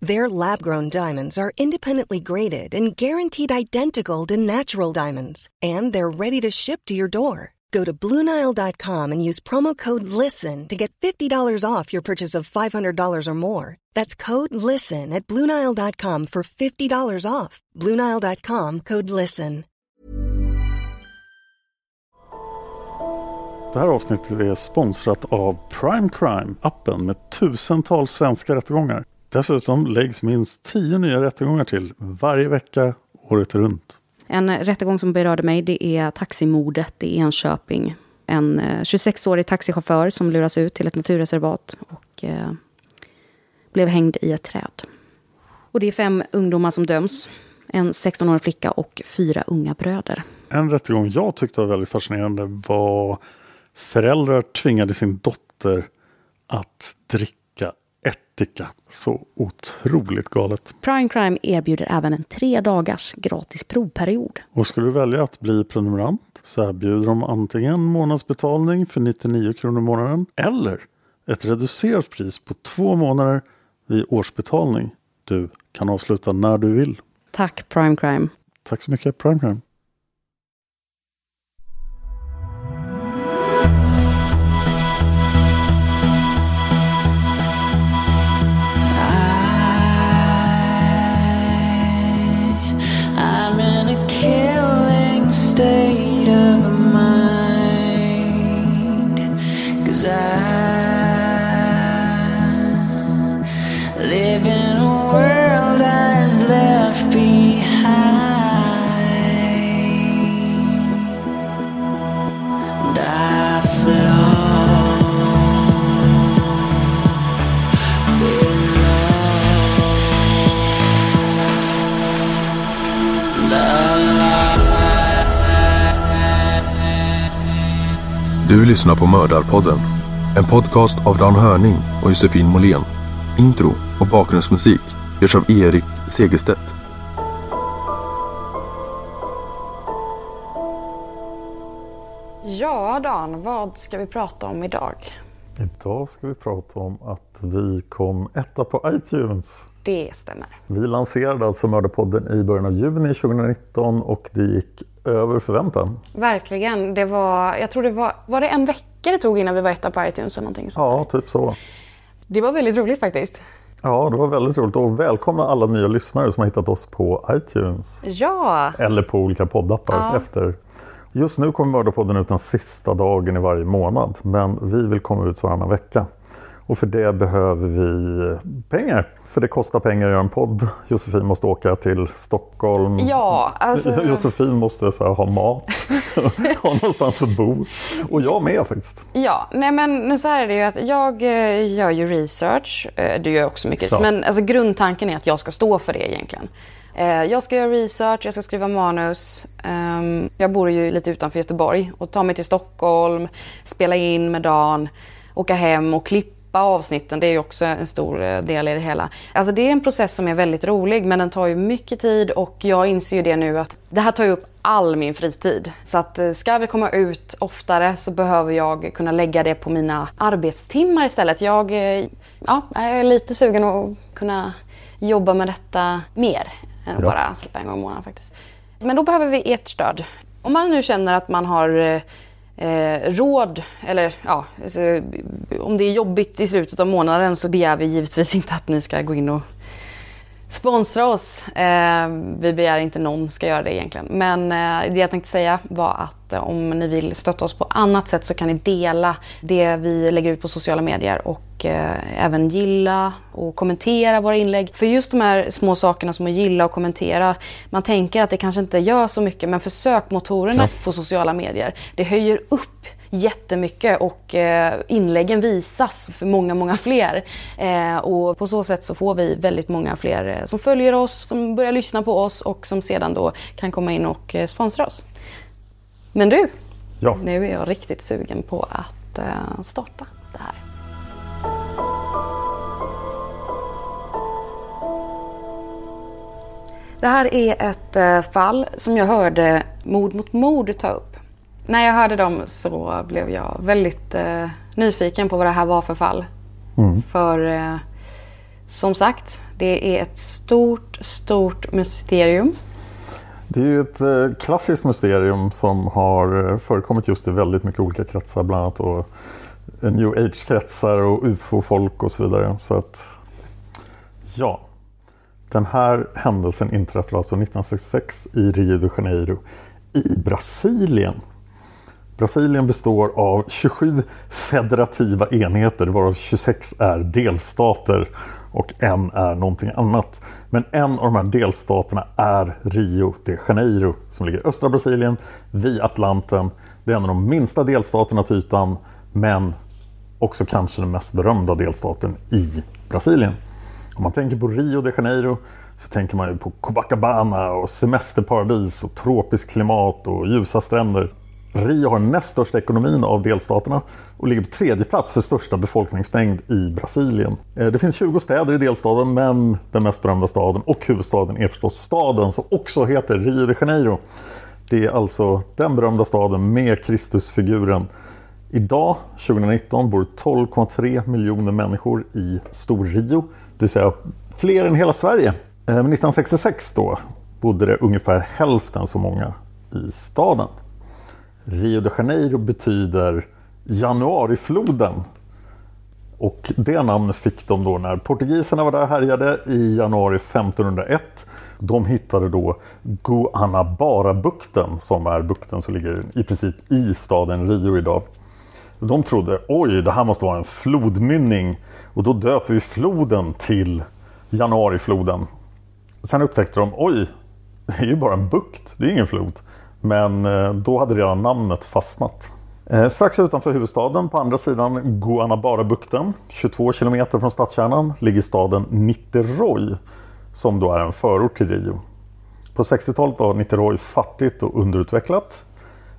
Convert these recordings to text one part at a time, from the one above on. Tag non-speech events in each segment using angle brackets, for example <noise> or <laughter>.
Their lab-grown diamonds are independently graded and guaranteed identical to natural diamonds, and they're ready to ship to your door. Go to BlueNile.com and use promo code LISTEN to get $50 off your purchase of $500 or more. That's code LISTEN at BlueNile.com for $50 off. BlueNile.com code LISTEN. Det här avsnittet är sponsrat av Prime Crime, appen med tusentals svenska rättegångar. Dessutom läggs minst tio nya rättegångar till varje vecka året runt. En rättegång som berörde mig det är taximordet i Enköping. En 26-årig taxichaufför som luras ut till ett naturreservat och eh, blev hängd i ett träd. Och det är fem ungdomar som döms. En 16-årig flicka och fyra unga bröder. En rättegång jag tyckte var väldigt fascinerande var föräldrar tvingade sin dotter att dricka ättika. Så otroligt galet. Prime Crime erbjuder även en tre dagars gratis provperiod. Och skulle du välja att bli prenumerant så erbjuder de antingen månadsbetalning för 99 kronor i månaden eller ett reducerat pris på två månader vid årsbetalning. Du kan avsluta när du vill. Tack Prime Crime. Tack så mycket Prime Crime. Du lyssnar på Mördarpodden. En podcast av Dan Hörning och Josefin Måhlén. Intro och bakgrundsmusik görs av Erik Segerstedt. Ja, Dan, vad ska vi prata om idag? Idag ska vi prata om att vi kom etta på iTunes. Det stämmer. Vi lanserade alltså Mördarpodden i början av juni 2019 och det gick över förväntan. Verkligen. Det var, jag tror det var, var det en vecka det tog innan vi var etta på iTunes eller någonting sånt Ja, typ så. Det var väldigt roligt faktiskt. Ja, det var väldigt roligt och välkomna alla nya lyssnare som har hittat oss på iTunes. Ja, Eller på olika poddappar Ja. efter. Just nu kommer Mördarpodden ut den sista dagen i varje månad. Men vi vill komma ut varannan vecka. Och för det behöver vi pengar. För det kostar pengar att göra en podd. Josefin måste åka till Stockholm. ja alltså, <laughs> Josefin måste så här, ha mat, <laughs> ha någonstans att bo. Och jag med faktiskt. ja, nej men så här är det ju att jag eh, gör ju research, Eh, du gör också mycket, Ja. men alltså grundtanken är att jag ska stå för det egentligen. Eh, Jag ska göra research, jag ska skriva manus. Ehm, Jag bor ju lite utanför Göteborg och tar mig till Stockholm, spela in med Dan, åka hem och klippa avsnitten. Det är ju också en stor eh, del i det hela. Alltså det är en process som är väldigt rolig men den tar ju mycket tid och jag inser ju det nu att det här tar ju upp all min fritid. Så att eh, ska vi komma ut oftare så behöver jag kunna lägga det på mina arbetstimmar istället. Jag, eh, ja, är lite sugen att kunna jobba med detta mer än att bara släppa en gång i månaden faktiskt. Men då behöver vi ert stöd. Om man nu känner att man har eh, råd, eller ja, alltså, om det är jobbigt i slutet av månaden så begär vi givetvis inte att ni ska gå in och Sponsra oss. Eh, vi begär inte någon ska göra det egentligen. Men eh, det jag tänkte säga var att eh, om ni vill stötta oss på annat sätt så kan ni dela det vi lägger ut på sociala medier och eh, även gilla och kommentera våra inlägg. För just de här små sakerna som att gilla och kommentera, man tänker att det kanske inte gör så mycket men för sökmotorerna på sociala medier, det höjer upp jättemycket och eh, inläggen visas för många, många fler. Eh, och på så sätt så får vi väldigt många fler eh, som följer oss, som börjar lyssna på oss och som sedan då kan komma in och sponsra oss. Men du, Ja. nu är jag riktigt sugen på att starta det här. Det här är ett fall som jag hörde Mord mot mord ta upp. När jag hörde dem så blev jag väldigt eh, nyfiken på vad det här var för fall. För eh, som sagt, det är ett stort, stort mysterium. Det är ju ett eh, klassiskt mysterium som har eh, förekommit just i väldigt mycket olika kretsar, bland annat då eh, new age-kretsar och ufo-folk och så vidare. Så att, ja. Den här händelsen inträffade alltså 1966 i Rio de Janeiro i Brasilien. Brasilien består av 27 federativa enheter varav 26 är delstater och en är någonting annat. Men en av de här delstaterna är Rio de Janeiro som ligger i östra Brasilien vid Atlanten. Det är en av de minsta delstaterna till ytan men också kanske den mest berömda delstaten i Brasilien. Om man tänker på Rio de Janeiro så tänker man ju på Copacabana och semesterparadis och tropiskt klimat och ljusa stränder. Rio har näst största ekonomin av delstaterna och ligger på tredje plats för största befolkningsmängd i Brasilien. Eh, det finns 20 städer i delstaden men den mest berömda staden och huvudstaden är förstås staden som också heter Rio de Janeiro. Det är alltså den berömda staden med Kristusfiguren. Idag, 2019, bor 12,3 miljoner människor i Stor-Rio, det vill säga fler än hela Sverige. Eh, men 1966 då bodde det ungefär hälften så många i staden. Rio de Janeiro betyder januarifloden. Och det namnet fick de då när portugiserna var där och härjade i januari 1501. De hittade då Guanabara-bukten som är bukten som ligger i princip i staden Rio idag. De trodde oj, det här måste vara en flodmynning och då döper vi floden till januarifloden. Sen upptäckte de oj, det är ju bara en bukt, det är ingen flod. Men eh, då hade redan namnet fastnat. Eh, strax utanför huvudstaden på andra sidan Guanabara-bukten, 22 kilometer från stadskärnan, ligger staden Niterói som då är en förort till Rio. På 60-talet var Niterói fattigt och underutvecklat.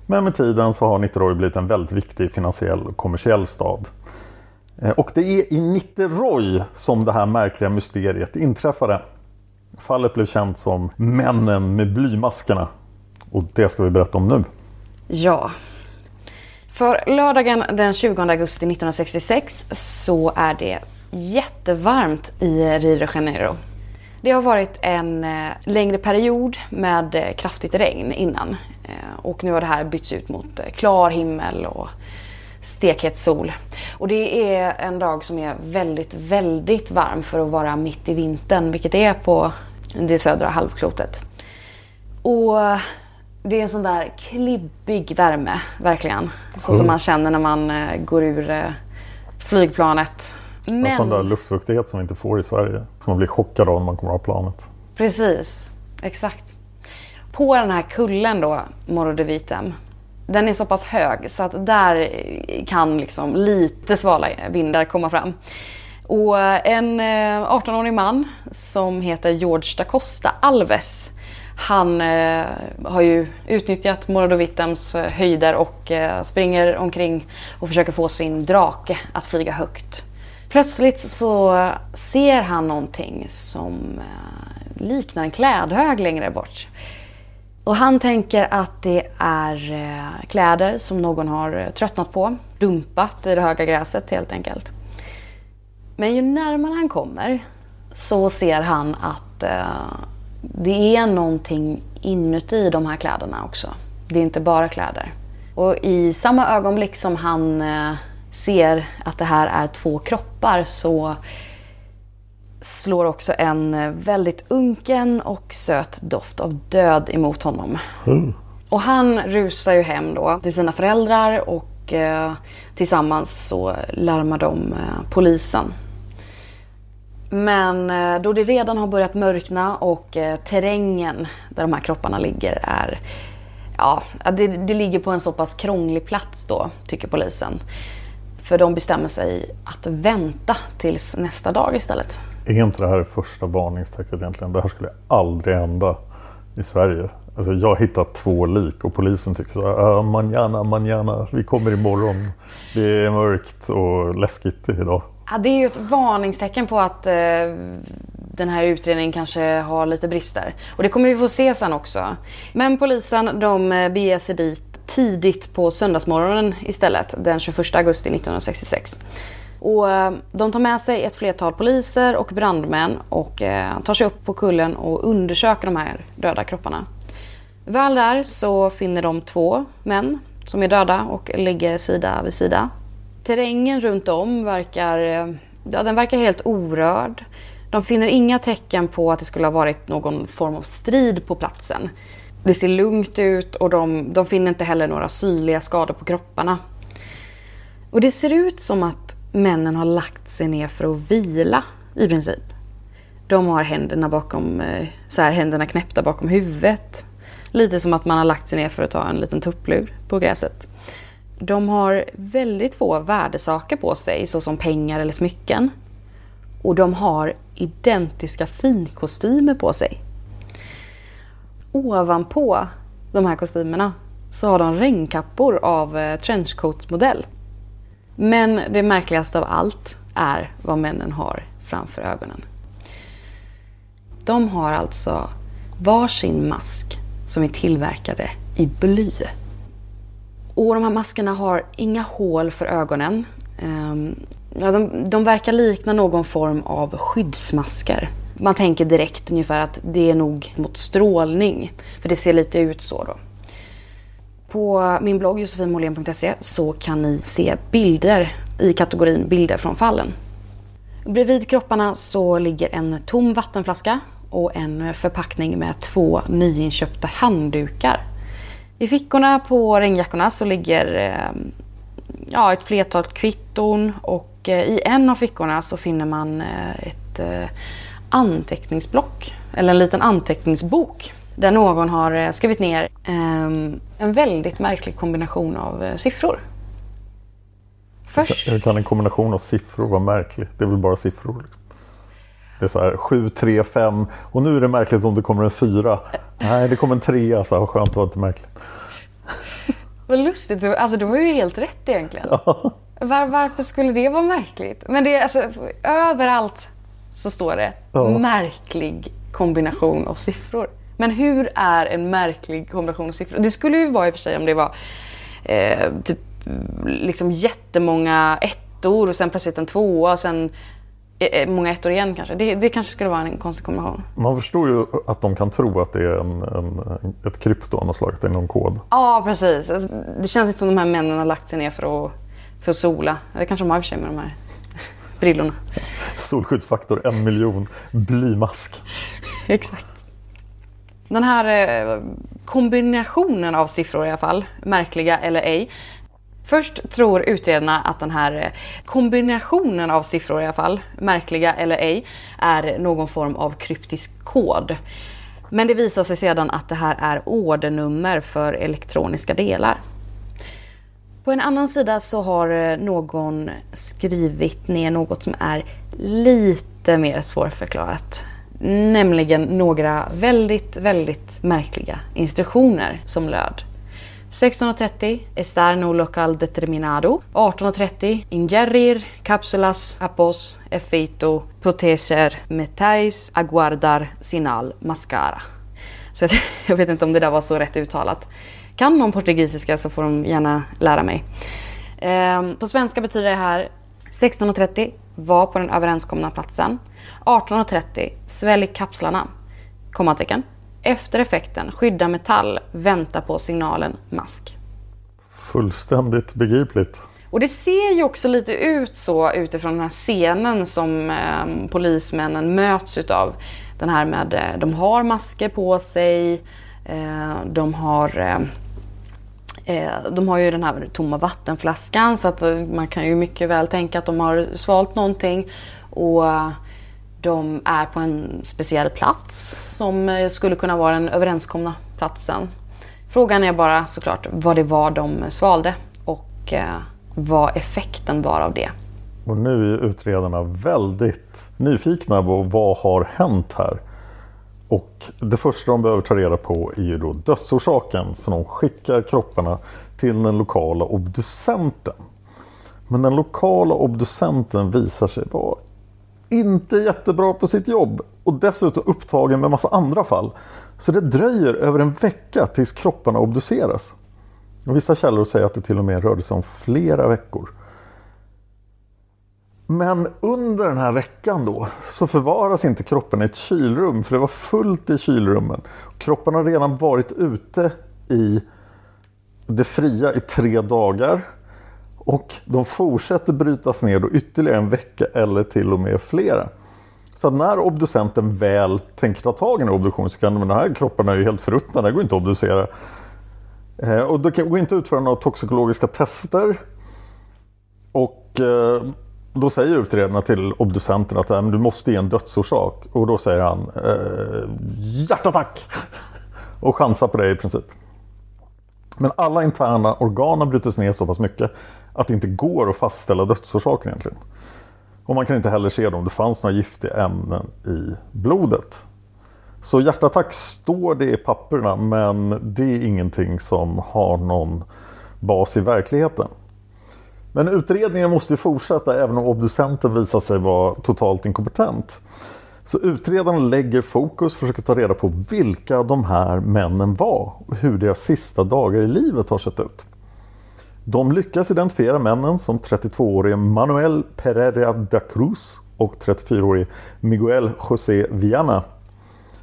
Men med tiden så har Niterói blivit en väldigt viktig finansiell och kommersiell stad. Eh, och det är i Niterói som det här märkliga mysteriet inträffade. Fallet blev känt som Männen med blymaskerna. Och det ska vi berätta om nu. Ja. För lördagen den 20 augusti 1966 så är det jättevarmt i Rio de Janeiro. Det har varit en eh, längre period med eh, kraftigt regn innan. Eh, och nu har det här bytts ut mot klar himmel och stekhet sol. Och det är en dag som är väldigt, väldigt varm för att vara mitt i vintern, vilket det är på det södra halvklotet. Och det är en sån där klibbig värme, verkligen. Så som man känner när man eh, går ur eh, flygplanet. En sån där Men, luftfuktighet som vi inte får i Sverige. Som man blir chockad av när man kommer av planet. precis, exakt. På den här kullen då, Morro de Vitem, den är så pass hög så att där kan liksom lite svala vindar komma fram. Och en eh, 18-årig man som heter George da Costa Alves han eh, har ju utnyttjat Morro eh, höjder och eh, springer omkring och försöker få sin drake att flyga högt. Plötsligt så ser han någonting som eh, liknar en klädhög längre bort. Och han tänker att det är eh, kläder som någon har eh, tröttnat på, dumpat i det höga gräset helt enkelt. Men ju närmare han kommer så ser han att eh, det är någonting inuti de här kläderna också. Det är inte bara kläder. Och i samma ögonblick som han eh, ser att det här är två kroppar så slår också en eh, väldigt unken och söt doft av död emot honom. Mm. Och han rusar ju hem då till sina föräldrar och eh, tillsammans så larmar de eh, polisen. Men eh, då det redan har börjat mörkna och eh, terrängen där de här kropparna ligger är Ja, det, det ligger på en så pass krånglig plats då, tycker polisen. För de bestämmer sig att vänta tills nästa dag istället. Är inte det här det första varningstecknet egentligen? Det här skulle aldrig hända i Sverige. Alltså jag har hittat två lik och polisen tycker så här, äh, manjana, manjana, vi kommer imorgon. Det är mörkt och läskigt idag. Ja, det är ju ett varningstecken på att eh, den här utredningen kanske har lite brister. Och det kommer vi få se sen också. Men polisen de eh, beger sig dit tidigt på söndagsmorgonen istället, den 21 augusti 1966. Och eh, de tar med sig ett flertal poliser och brandmän och eh, tar sig upp på kullen och undersöker de här döda kropparna. Väl där så finner de två män som är döda och ligger sida vid sida. Terrängen runt om verkar, ja, den verkar helt orörd. De finner inga tecken på att det skulle ha varit någon form av strid på platsen. Det ser lugnt ut och de, de finner inte heller några synliga skador på kropparna. Och det ser ut som att männen har lagt sig ner för att vila i princip. De har händerna bakom, eh, så här, händerna knäppta bakom huvudet. Lite som att man har lagt sig ner för att ta en liten tupplur på gräset. De har väldigt få värdesaker på sig såsom pengar eller smycken. Och de har identiska finkostymer på sig. Ovanpå de här kostymerna så har de regnkappor av eh, trenchcoat-modell. Men det märkligaste av allt är vad männen har framför ögonen. De har alltså varsin mask som är tillverkade i bly. Och de här maskerna har inga hål för ögonen. Ehm, ja, de, de verkar likna någon form av skyddsmasker. Man tänker direkt ungefär att det är nog mot strålning. För det ser lite ut så då. På min blogg josefinmolén.se så kan ni se bilder i kategorin bilder från fallen. Bredvid kropparna så ligger en tom vattenflaska och en förpackning med två nyinköpta handdukar. I fickorna på regnjackorna så ligger eh, ja, ett flertal kvitton och eh, i en av fickorna så finner man eh, ett eh, anteckningsblock eller en liten anteckningsbok där någon har eh, skrivit ner eh, en väldigt märklig kombination av eh, siffror. Först, Hur kan en kombination av siffror vara märklig? Det är väl bara siffror. Liksom. Det är så här 7, 3, 5 och nu är det märkligt om det kommer en 4. Nej, det kommer en 3. Så här, skönt, det var inte märkligt. <laughs> vad lustigt, du, alltså du har ju helt rätt egentligen. Var, varför skulle det vara märkligt? Men det är alltså, överallt så står det Ja. märklig kombination av siffror. Men hur är en märklig kombination av siffror? Det skulle ju vara i och för sig om det var eh, typ liksom jättemånga ettor och sen plötsligt en tvåa och sen många ettor igen kanske. Det, det kanske skulle vara en konstig kombination. Man förstår ju att de kan tro att det är en, en, ett krypto slag, att det är någon kod. Ja, precis. Alltså, Det känns inte som de här männen har lagt sig ner för att, för att sola. Det kanske de har i och för sig med de här <laughs> brillorna. Solskyddsfaktor en miljon, blymask. <laughs> Exakt. Den här eh, kombinationen av siffror i alla fall, märkliga eller ej. Först tror utredarna att den här eh, kombinationen av siffror i alla fall, märkliga eller ej, är någon form av kryptisk kod. Men det visar sig sedan att det här är ordernummer för elektroniska delar. På en annan sida så har eh, någon skrivit ner något som är lite mer svårförklarat. Nämligen några väldigt, väldigt märkliga instruktioner som löd. 1630 Estar no local determinado. 1830 Ingerir capsulas apos efeito, proteser, metais aguardar sinal mascara. Så <laughs> jag, vet inte om det där var så rätt uttalat. Kan någon portugisiska så får de gärna lära mig. Ehm, på svenska betyder det här 1630 var på den överenskomna platsen. 1830 svälj kapslarna. Kommatecken. Efter effekten skydda metall. Vänta på signalen mask. Fullständigt begripligt. Och det ser ju också lite ut så utifrån den här scenen som eh, polismännen möts utav. Den här med, eh, de har masker på sig, eh, de har eh, eh, de har ju den här tomma vattenflaskan så att eh, man kan ju mycket väl tänka att de har svalt någonting. Och de är på en speciell plats som eh, skulle kunna vara den överenskomna platsen. Frågan är bara såklart vad det var de svalde och eh, vad effekten var av det. Och nu är utredarna väldigt nyfikna på vad har hänt här. Och det första de behöver ta reda på är ju då dödsorsaken. Så de skickar kropparna till den lokala obducenten. Men den lokala obducenten visar sig vara inte jättebra på sitt jobb och dessutom upptagen med massa andra fall. Så det dröjer över en vecka tills kropparna obduceras. Och vissa källor säger att det till och med rörde sig om flera veckor. Men under den här veckan då så förvaras inte kroppen i ett kylrum för det var fullt i kylrummen. Kroppen har redan varit ute i det fria i tre dagar. Och de fortsätter brytas ner då ytterligare en vecka eller till och med flera. Så att när obducenten väl tänker ta tag i den här obduktionen så kan de, de här kropparna är ju helt förruttna, det går inte att obducera. Eh, och det går inte att utföra några toxikologiska tester. Och eh, då säger utredarna till obducenten att äh, du måste ge en dödsorsak. Och då säger han eh, hjärtattack! <laughs> Och chansar på det i princip. Men alla interna organ har brutits ner så pass mycket att det inte går att fastställa dödsorsaken egentligen. Och man kan inte heller se om det fanns några giftiga ämnen i blodet. Så hjärtattack står det i papperna men det är ingenting som har någon bas i verkligheten. Men utredningen måste fortsätta även om obducenten visar sig vara totalt inkompetent. Så utredaren lägger fokus, försöker ta reda på vilka de här männen var och hur deras sista dagar i livet har sett ut. De lyckas identifiera männen som 32-årige Manuel Pereira da Cruz och 34-årige Miguel José Viana.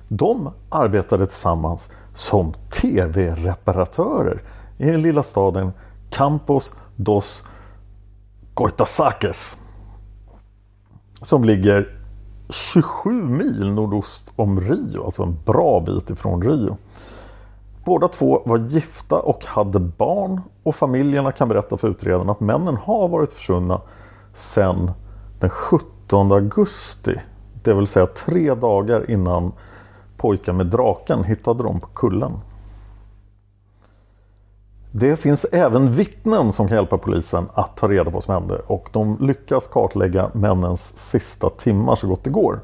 De arbetade tillsammans som TV-reparatörer i den lilla staden Campos dos Goitasakes som ligger 27 mil nordost om Rio, alltså en bra bit ifrån Rio. Båda två var gifta och hade barn och familjerna kan berätta för utredarna att männen har varit försvunna sedan den 17 augusti. Det vill säga tre dagar innan pojken med draken hittade dem på kullen. Det finns även vittnen som kan hjälpa polisen att ta reda på vad som hände och de lyckas kartlägga männens sista timmar så gott det går.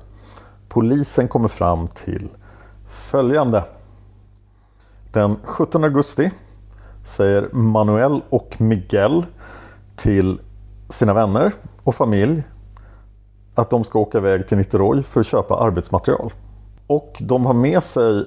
Polisen kommer fram till följande. Den 17 augusti säger Manuel och Miguel till sina vänner och familj att de ska åka iväg till Niterói för att köpa arbetsmaterial. Och de har med sig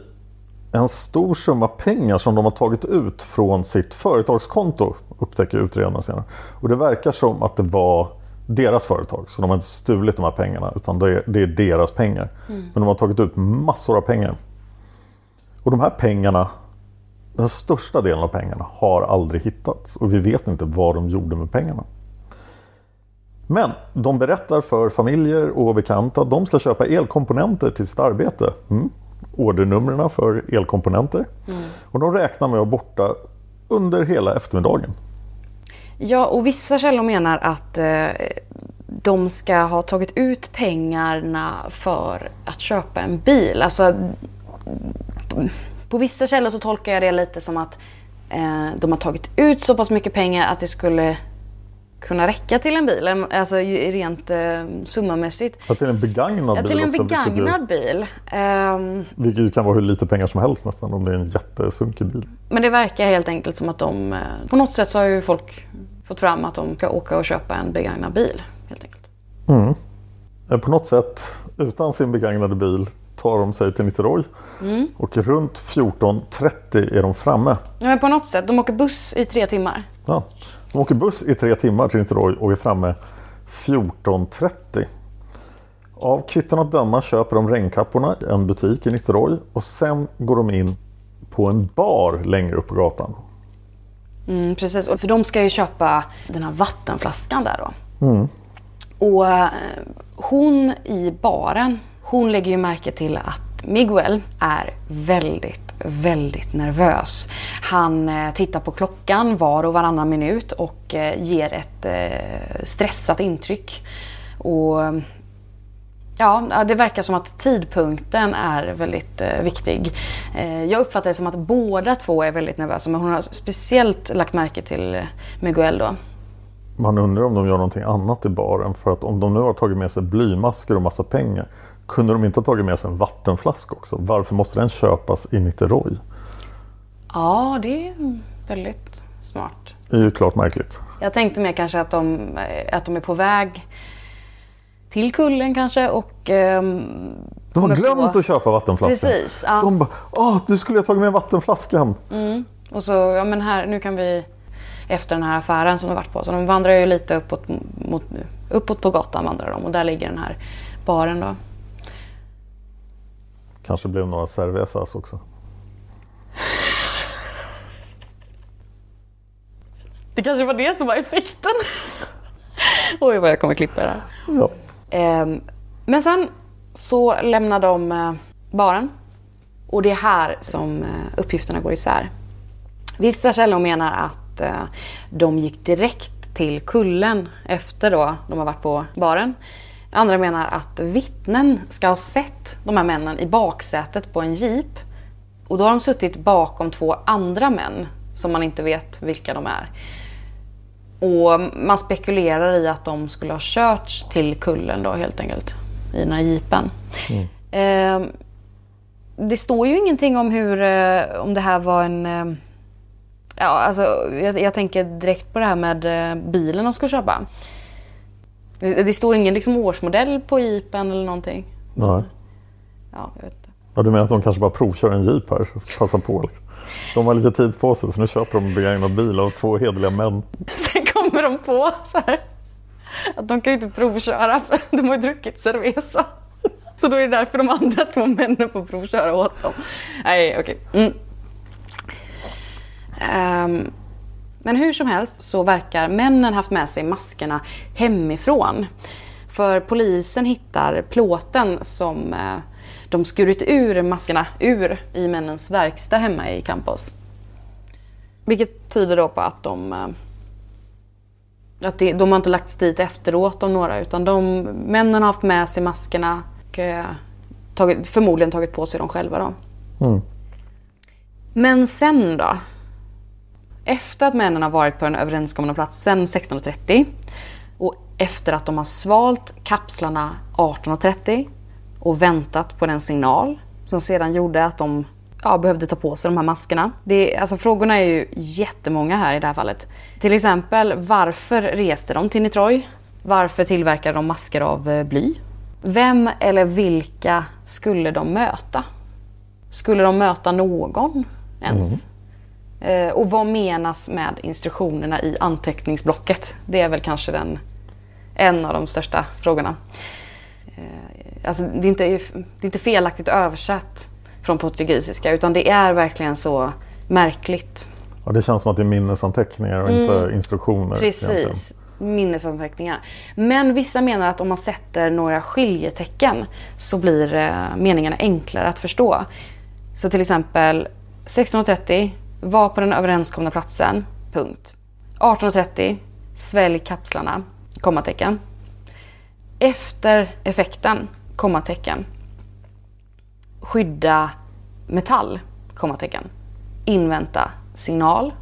en stor summa pengar som de har tagit ut från sitt företagskonto upptäcker utredarna senare. Och det verkar som att det var deras företag, så de har inte stulit de här pengarna utan det är, det är deras pengar. Mm. Men de har tagit ut massor av pengar. Och de här pengarna, den största delen av pengarna har aldrig hittats och vi vet inte vad de gjorde med pengarna. Men de berättar för familjer och bekanta att de ska köpa elkomponenter till sitt arbete. Mm ordernumren för elkomponenter. Mm. Och de räknar med att vara borta under hela eftermiddagen. Ja, och vissa källor menar att eh, de ska ha tagit ut pengarna för att köpa en bil. Alltså, på vissa källor så tolkar jag det lite som att eh, de har tagit ut så pass mycket pengar att det skulle kunna räcka till en bil, alltså rent eh, summamässigt. Ja, till en begagnad ja, bil till en också, begagnad vilket bil. Um, vilket ju kan vara hur lite pengar som helst nästan om det är en jättesunkig bil. Men det verkar helt enkelt som att de, eh, på något sätt så har ju folk fått fram att de ska åka och köpa en begagnad bil. helt enkelt. Mm. På något sätt, utan sin begagnade bil tar de sig till Niterói mm. och runt 14.30 är de framme. Ja, men på något sätt, de åker buss i tre timmar. Ja, de åker buss i tre timmar till Niterói och är framme 14.30. Av kvitton att döma köper de regnkapporna i en butik i Niterói och sen går de in på en bar längre upp på gatan. Mm, precis, och för de ska ju köpa den här vattenflaskan där då. Och eh, hon i baren, hon lägger ju märke till att Miguel är väldigt, väldigt nervös. Han eh, tittar på klockan var och varannan minut och eh, ger ett eh, stressat intryck. Och Ja, det verkar som att tidpunkten är väldigt eh, viktig. Eh, jag uppfattar det som att båda två är väldigt nervösa men hon har speciellt lagt märke till Miguel då. Man undrar om de gör någonting annat i baren för att om de nu har tagit med sig blymasker och massa pengar kunde de inte ha tagit med sig en vattenflaska också? Varför måste den köpas i Niteroj? Ja, det är väldigt smart. Det är ju klart märkligt. Jag tänkte mer kanske att de, eh, att de är på väg till kullen kanske och... ehm, De har glömt på- att köpa vattenflaskan. Precis, ja. De bara, åh du skulle ha tagit med vattenflaskan. Och så, ja men här, nu kan vi... Efter den här affären som de varit på. Så de vandrar ju lite uppåt, mot, uppåt på gatan vandrar de och där ligger den här baren då. Kanske blev några cervezas också. Det kanske var det som var effekten. Oj vad jag kommer klippa det här. Ja. Ehm, men sen så lämnar de eh, baren. Och det är här som eh, uppgifterna går isär. Vissa källor menar att eh, de gick direkt till kullen efter då de har varit på baren. Andra menar att vittnen ska ha sett de här männen i baksätet på en jeep. Och då har de suttit bakom två andra män som man inte vet vilka de är. Och man spekulerar i att de skulle ha körts till kullen då helt enkelt. I den här jeepen. Eh, det står ju ingenting om hur, eh, om det här var en... Eh, ja, alltså jag, jag tänker direkt på det här med eh, bilen de skulle köpa. Det, det står ingen liksom årsmodell på jeepen eller någonting. Nej. Ja, jag vet inte. Ja, du menar att de kanske bara provkör en jeep här? Passa på. Liksom. De har lite tid på sig så nu köper de en begagnad bil av två hederliga män. <laughs> Sen kommer de på så här, att de kan ju inte provköra för de har ju druckit cerveza. Så då är det därför de andra två männen får provköra åt dem. Nej, okej. Mm. Ehm, men hur som helst så verkar männen haft med sig maskerna hemifrån. För polisen hittar plåten som eh, de skurit ur maskerna ur i männens verkstad hemma i Campos. Vilket tyder då på att de eh, att det, de har inte lagts dit efteråt av några utan de männen har haft med sig maskerna och eh, tagit, förmodligen tagit på sig dem själva då. Mm. Men sen då? Efter att männen har varit på den överenskomna platsen 16.30 och efter att de har svalt kapslarna 18.30 och väntat på den signal som sedan gjorde att de ja, behövde ta på sig de här maskerna. Det, alltså, frågorna är ju jättemånga här i det här fallet. Till exempel, varför reste de till Nitroy? Varför tillverkade de masker av eh, bly? Vem eller vilka skulle de möta? Skulle de möta någon ens? Mm och vad menas med instruktionerna i anteckningsblocket? Det är väl kanske den, en av de största frågorna. Eh, alltså, det, är inte, det är inte felaktigt översatt från portugisiska utan det är verkligen så märkligt. Ja, det känns som att det är minnesanteckningar och inte instruktioner. egentligen. Mm. Precis, minnesanteckningar. Men vissa menar att om man sätter några skiljetecken så blir eh, meningarna enklare att förstå. Så till exempel 16.30, var på den överenskomna platsen, punkt. 18.30, svälj kapslarna, kommatecken. Efter effekten, kommatecken. Skydda metall, kommatecken. Invänta signal,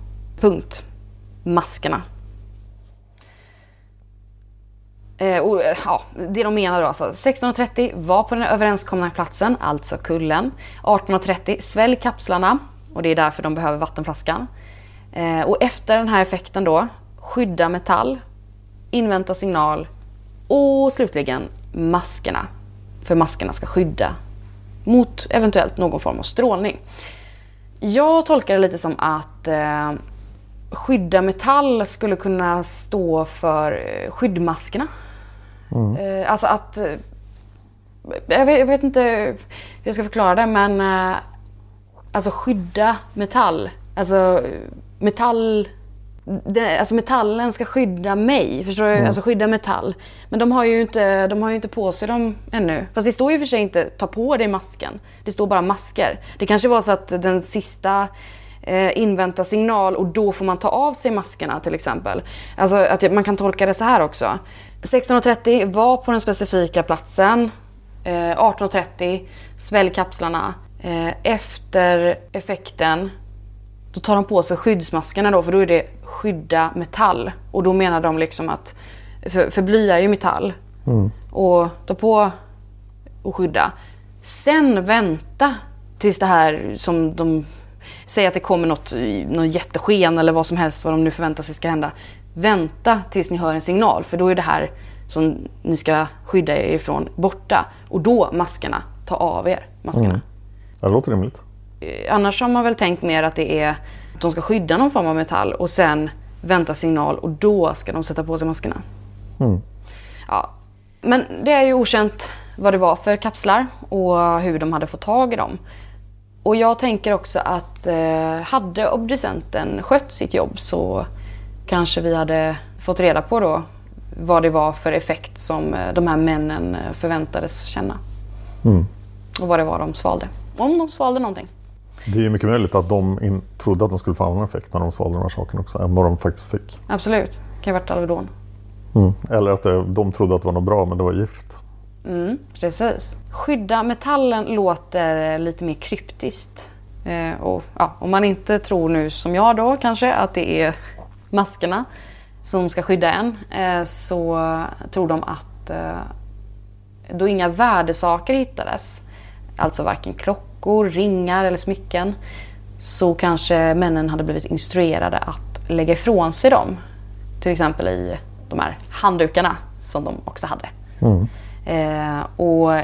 punkt. Maskerna. Eh, och, eh, ja, det de menar då alltså 16.30 var på den överenskomna platsen, alltså kullen. 18.30 svälj kapslarna och det är därför de behöver vattenflaskan. Eh, och efter den här effekten då, skydda metall, invänta signal och slutligen maskerna. För maskerna ska skydda mot eventuellt någon form av strålning. Jag tolkar det lite som att eh, skydda metall skulle kunna stå för eh, skyddmaskerna. Eh, alltså att... Eh, jag, vet, jag vet inte hur jag ska förklara det men... Alltså skydda metall. Alltså metall det, alltså metallen ska skydda mig. Förstår du? Alltså skydda metall. Men de har, ju inte, de har ju inte på sig dem ännu. Fast det står ju för sig inte ta på dig masken. Det står bara masker. Det kanske var så att den sista eh, inväntar signal och då får man ta av sig maskerna till exempel. Alltså att man kan tolka det så här också. 16.30 var på den specifika platsen. Eh, 18.30 svälj kapslarna. Eh, efter effekten då tar de på sig skyddsmaskerna då för då är det skydda metall. Och då menar de liksom att, för, för bly är ju metall. Och ta på och skydda. Sen vänta tills det här som de säger att det kommer något, något jättesken eller vad som helst vad de nu förväntar sig ska hända. Vänta tills ni hör en signal för då är det här som ni ska skydda er ifrån borta. Och då maskerna, ta av er maskerna. Det låter rimligt. Eh, Annars har man väl tänkt mer att det är att de ska skydda någon form av metall och sen vänta signal och då ska de sätta på sig maskerna. Ja. Men det är ju okänt vad det var för kapslar och hur de hade fått tag i dem. Och jag tänker också att eh, hade obducenten skött sitt jobb så kanske vi hade fått reda på då vad det var för effekt som eh, de här männen eh, förväntades känna. Och vad det var de svalde. Om de svalde någonting. Det är ju mycket möjligt att de in, trodde att de skulle få annan effekt när de svalde de här sakerna också, än vad de faktiskt fick. Absolut. Det kan ju ha varit Alvedon. Mm. Eller att det, de trodde att det var något bra, men det var gift. Mm, precis. Skydda metallen låter lite mer kryptiskt. Eh, och, ja, om man inte tror nu som jag då kanske att det är maskerna som ska skydda en eh, så tror de att eh, då inga värdesaker hittades, alltså varken klockor, ringar eller smycken, så kanske männen hade blivit instruerade att lägga ifrån sig dem. Till exempel i de här handdukarna som de också hade. Eh, och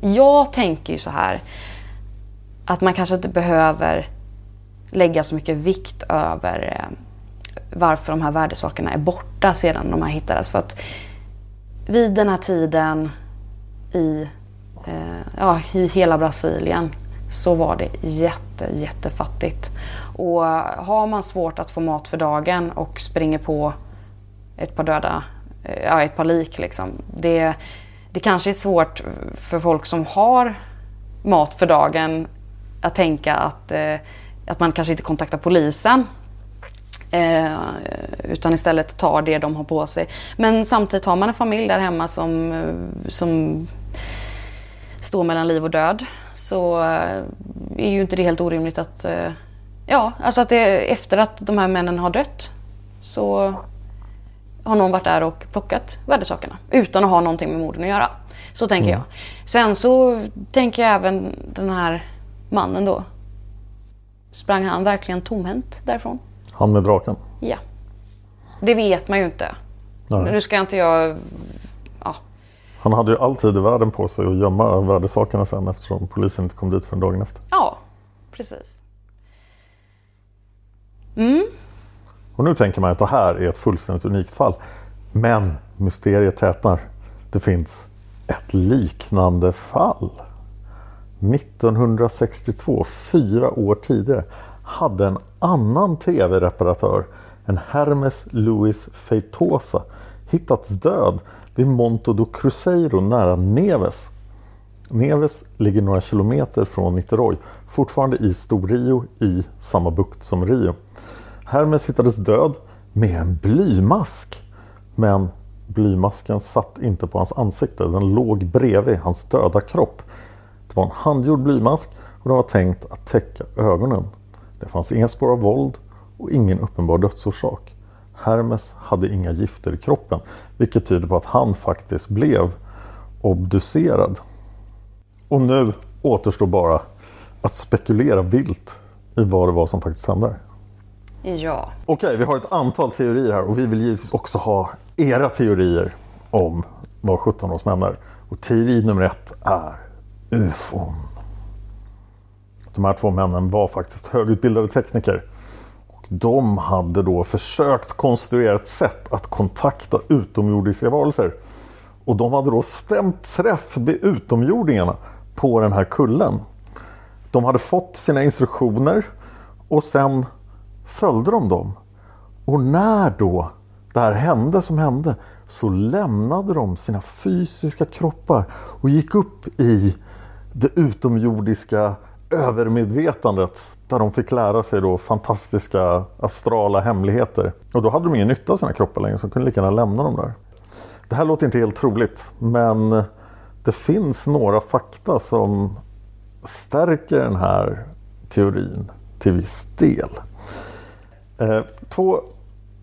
jag tänker ju så här att man kanske inte behöver lägga så mycket vikt över eh, varför de här värdesakerna är borta sedan de här hittades. För att vid den här tiden i, Eh, ja, i hela Brasilien så var det jätte, jättefattigt. Och har man svårt att få mat för dagen och springer på ett par döda, eh, ja ett par lik liksom. Det, det kanske är svårt för folk som har mat för dagen att tänka att, eh, att man kanske inte kontaktar polisen. Eh, utan istället tar det de har på sig. Men samtidigt har man en familj där hemma som, eh, som står mellan liv och död. Så eh, är ju inte det helt orimligt att, eh, ja, alltså att det, efter att de här männen har dött så har någon varit där och plockat värdesakerna utan att ha någonting med morden att göra. Så tänker jag. Sen så tänker jag även den här mannen då. Sprang han verkligen tomhänt därifrån? Han med draken. Ja. Det vet man ju inte. Nej. Nu ska inte jag... Han hade ju all tid i världen på sig att gömma värdesakerna sen eftersom polisen inte kom dit förrän dagen efter. ja precis. Mm. Och nu tänker man att det här är ett fullständigt unikt fall. Men mysteriet tätnar. Det finns ett liknande fall. 1962, fyra år tidigare, hade en annan tv-reparatör, en Hermes Luis Feitosa, hittats död vid Monto do Cruzeiro nära Neves. Neves ligger några kilometer från Niteroi, fortfarande i Stor-Rio i samma bukt som Rio. Hermes hittades död med en blymask. Men blymasken satt inte på hans ansikte, den låg bredvid hans döda kropp. Det var en handgjord blymask och den var tänkt att täcka ögonen. Det fanns inga spår av våld och ingen uppenbar dödsorsak. Hermes hade inga gifter i kroppen, vilket tyder på att han faktiskt blev obducerad. Och nu återstår bara att spekulera vilt i vad det var som faktiskt hände. Ja. Okej, vi har ett antal teorier här och vi vill givetvis också ha era teorier om vad 17 års män är. Och teori nummer ett är ufon. De här två männen var faktiskt högutbildade tekniker. De hade då försökt konstruera ett sätt att kontakta utomjordiska varelser. Och de hade då stämt träff med utomjordingarna på den här kullen. De hade fått sina instruktioner och sen följde de dem. Och när då det här hände som hände så lämnade de sina fysiska kroppar och gick upp i det utomjordiska övermedvetandet där de fick lära sig då fantastiska astrala hemligheter. Och då hade de ingen nytta av sina kroppar längre så de kunde lika gärna lämna dem där. Det här låter inte helt troligt men det finns några fakta som stärker den här teorin till viss del. Eh, två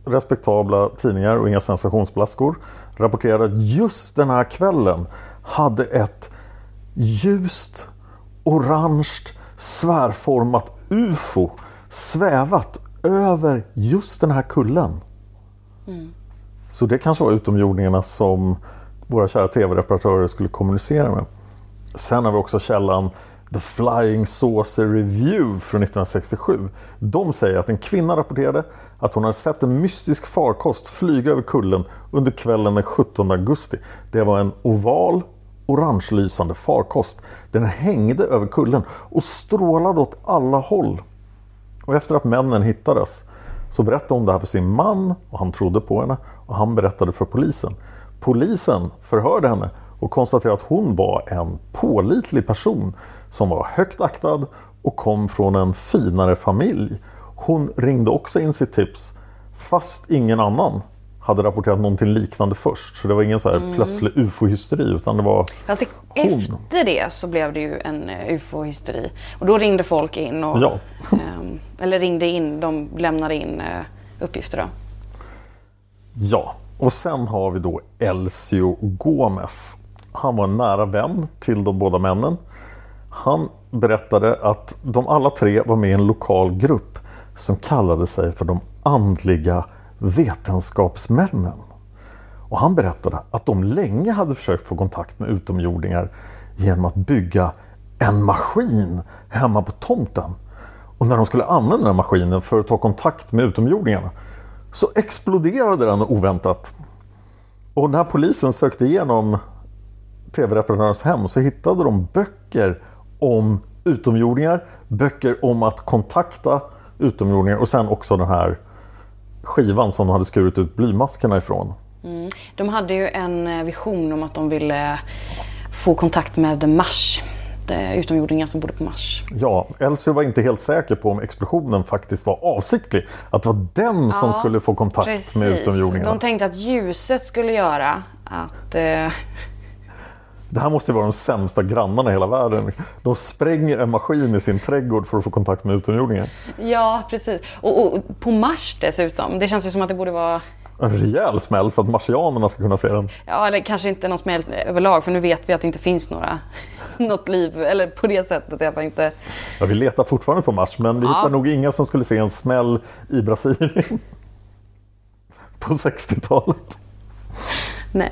respektabla tidningar och inga sensationsblaskor rapporterade att just den här kvällen hade ett ljust, orange, svärformat UFO svävat över just den här kullen. Så det kanske var utomjordingarna som våra kära tv-reparatörer skulle kommunicera med. Sen har vi också källan The Flying Saucer Review från 1967. De säger att en kvinna rapporterade att hon hade sett en mystisk farkost flyga över kullen under kvällen den 17 augusti. Det var en oval, orangelysande farkost. Den hängde över kullen och strålade åt alla håll. Och efter att männen hittades så berättade hon det här för sin man och han trodde på henne och han berättade för polisen. Polisen förhörde henne och konstaterade att hon var en pålitlig person som var högt aktad och kom från en finare familj. Hon ringde också in sitt tips fast ingen annan hade rapporterat någonting liknande först. Så det var ingen så här plötslig ufo-hysteri utan det var Fast det, efter det så blev det ju en eh, ufo-hysteri. Och då ringde folk in och... Ja. ehm, eller ringde in, de lämnade in eh, uppgifter då. Ja, och sen har vi då Elcio Gomez. Han var en nära vän till de båda männen. Han berättade att de alla tre var med i en lokal grupp som kallade sig för de andliga vetenskapsmännen. Och han berättade att de länge hade försökt få kontakt med utomjordingar genom att bygga en maskin hemma på tomten. Och när de skulle använda den här maskinen för att ta kontakt med utomjordingarna så exploderade den oväntat. Och när polisen sökte igenom tv-reparatörens hem så hittade de böcker om utomjordingar, böcker om att kontakta utomjordingar och sen också den här skivan som de hade skurit ut blymaskerna ifrån. De hade ju en eh, vision om att de ville få kontakt med Mars. Utomjordingar som bodde på Mars. Ja, Elsie var inte helt säker på om explosionen faktiskt var avsiktlig. Att det var den som skulle få kontakt med utomjordingarna. De tänkte att ljuset skulle göra att... Eh, <laughs> Det här måste vara de sämsta grannarna i hela världen. De spränger en maskin i sin trädgård för att få kontakt med utomjordingar. ja, precis. Och, och på Mars dessutom. Det känns ju som att det borde vara... En rejäl smäll för att marsianerna ska kunna se den. Ja, eller kanske inte någon smäll överlag. För nu vet vi att det inte finns några, <laughs> något liv. Eller på det sättet i alla fall inte. Ja, vi letar fortfarande på Mars men vi Ja. hittar nog inga som skulle se en smäll i Brasilien. <laughs> På 60-talet. Nej.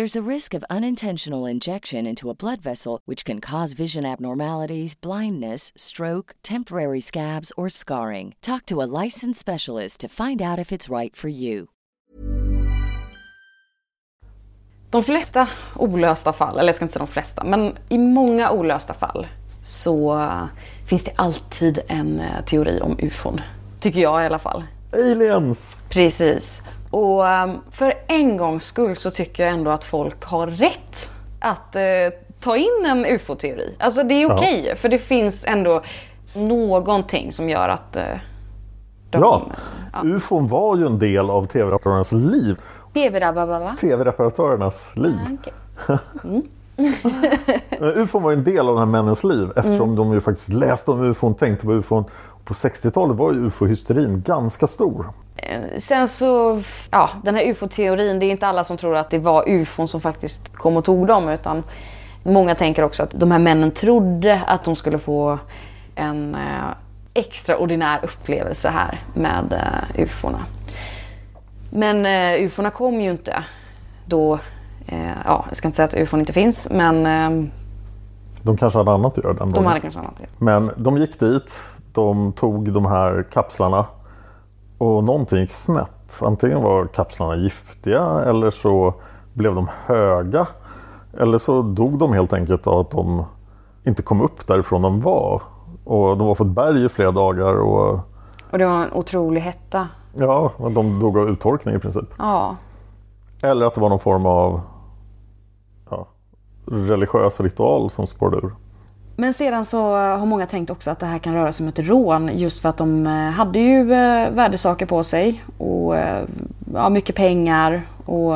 There's a risk of unintentional injection into a blood vessel, which can cause vision abnormalities, blindness, stroke, temporary scabs, or scarring. Talk to a licensed specialist to find out if it's right for you. De flesta olösta fall, eller jag ska inte säga de flesta, men i många olösta fall så finns det alltid en eh, teori om ufon. Tycker jag i alla fall. Aliens! Precis. Och um, för en gångs skull så tycker jag ändå att folk har rätt att eh, ta in en ufo-teori. Alltså det är okej, för det finns ändå någonting som gör att eh, de... Ja, ufon var ju en del av tv-reparatörernas liv. Tv-reparatörernas liv. Okej. Men ufon var ju en del av den här männens liv eftersom de ju faktiskt läste om ufon, tänkte på ufon. På 60-talet var ju ufo-hysterin ganska stor. Eh, Sen så, ja, den här ufo-teorin, det är inte alla som tror att det var ufon som faktiskt kom och tog dem, utan många tänker också att de här männen trodde att de skulle få en eh, extraordinär upplevelse här med eh, ufona. Men eh, ufona kom ju inte då, eh, ja, jag ska inte säga att ufon inte finns, men eh, De kanske hade annat att göra den de dagen. hade kanske annat. Men de gick dit, de tog de här kapslarna och någonting gick snett. Antingen var kapslarna giftiga eller så blev de höga. Eller så dog de helt enkelt av att de inte kom upp därifrån de var. Och de var på ett berg i flera dagar och Och det var en otrolig hetta. ja, de dog av uttorkning i princip. Ja, Eller att det var någon form av ja, religiös ritual som spårade ur. Men sedan så har många tänkt också att det här kan röra sig om ett rån just för att de eh, hade ju eh, värdesaker på sig och eh, ja, mycket pengar och,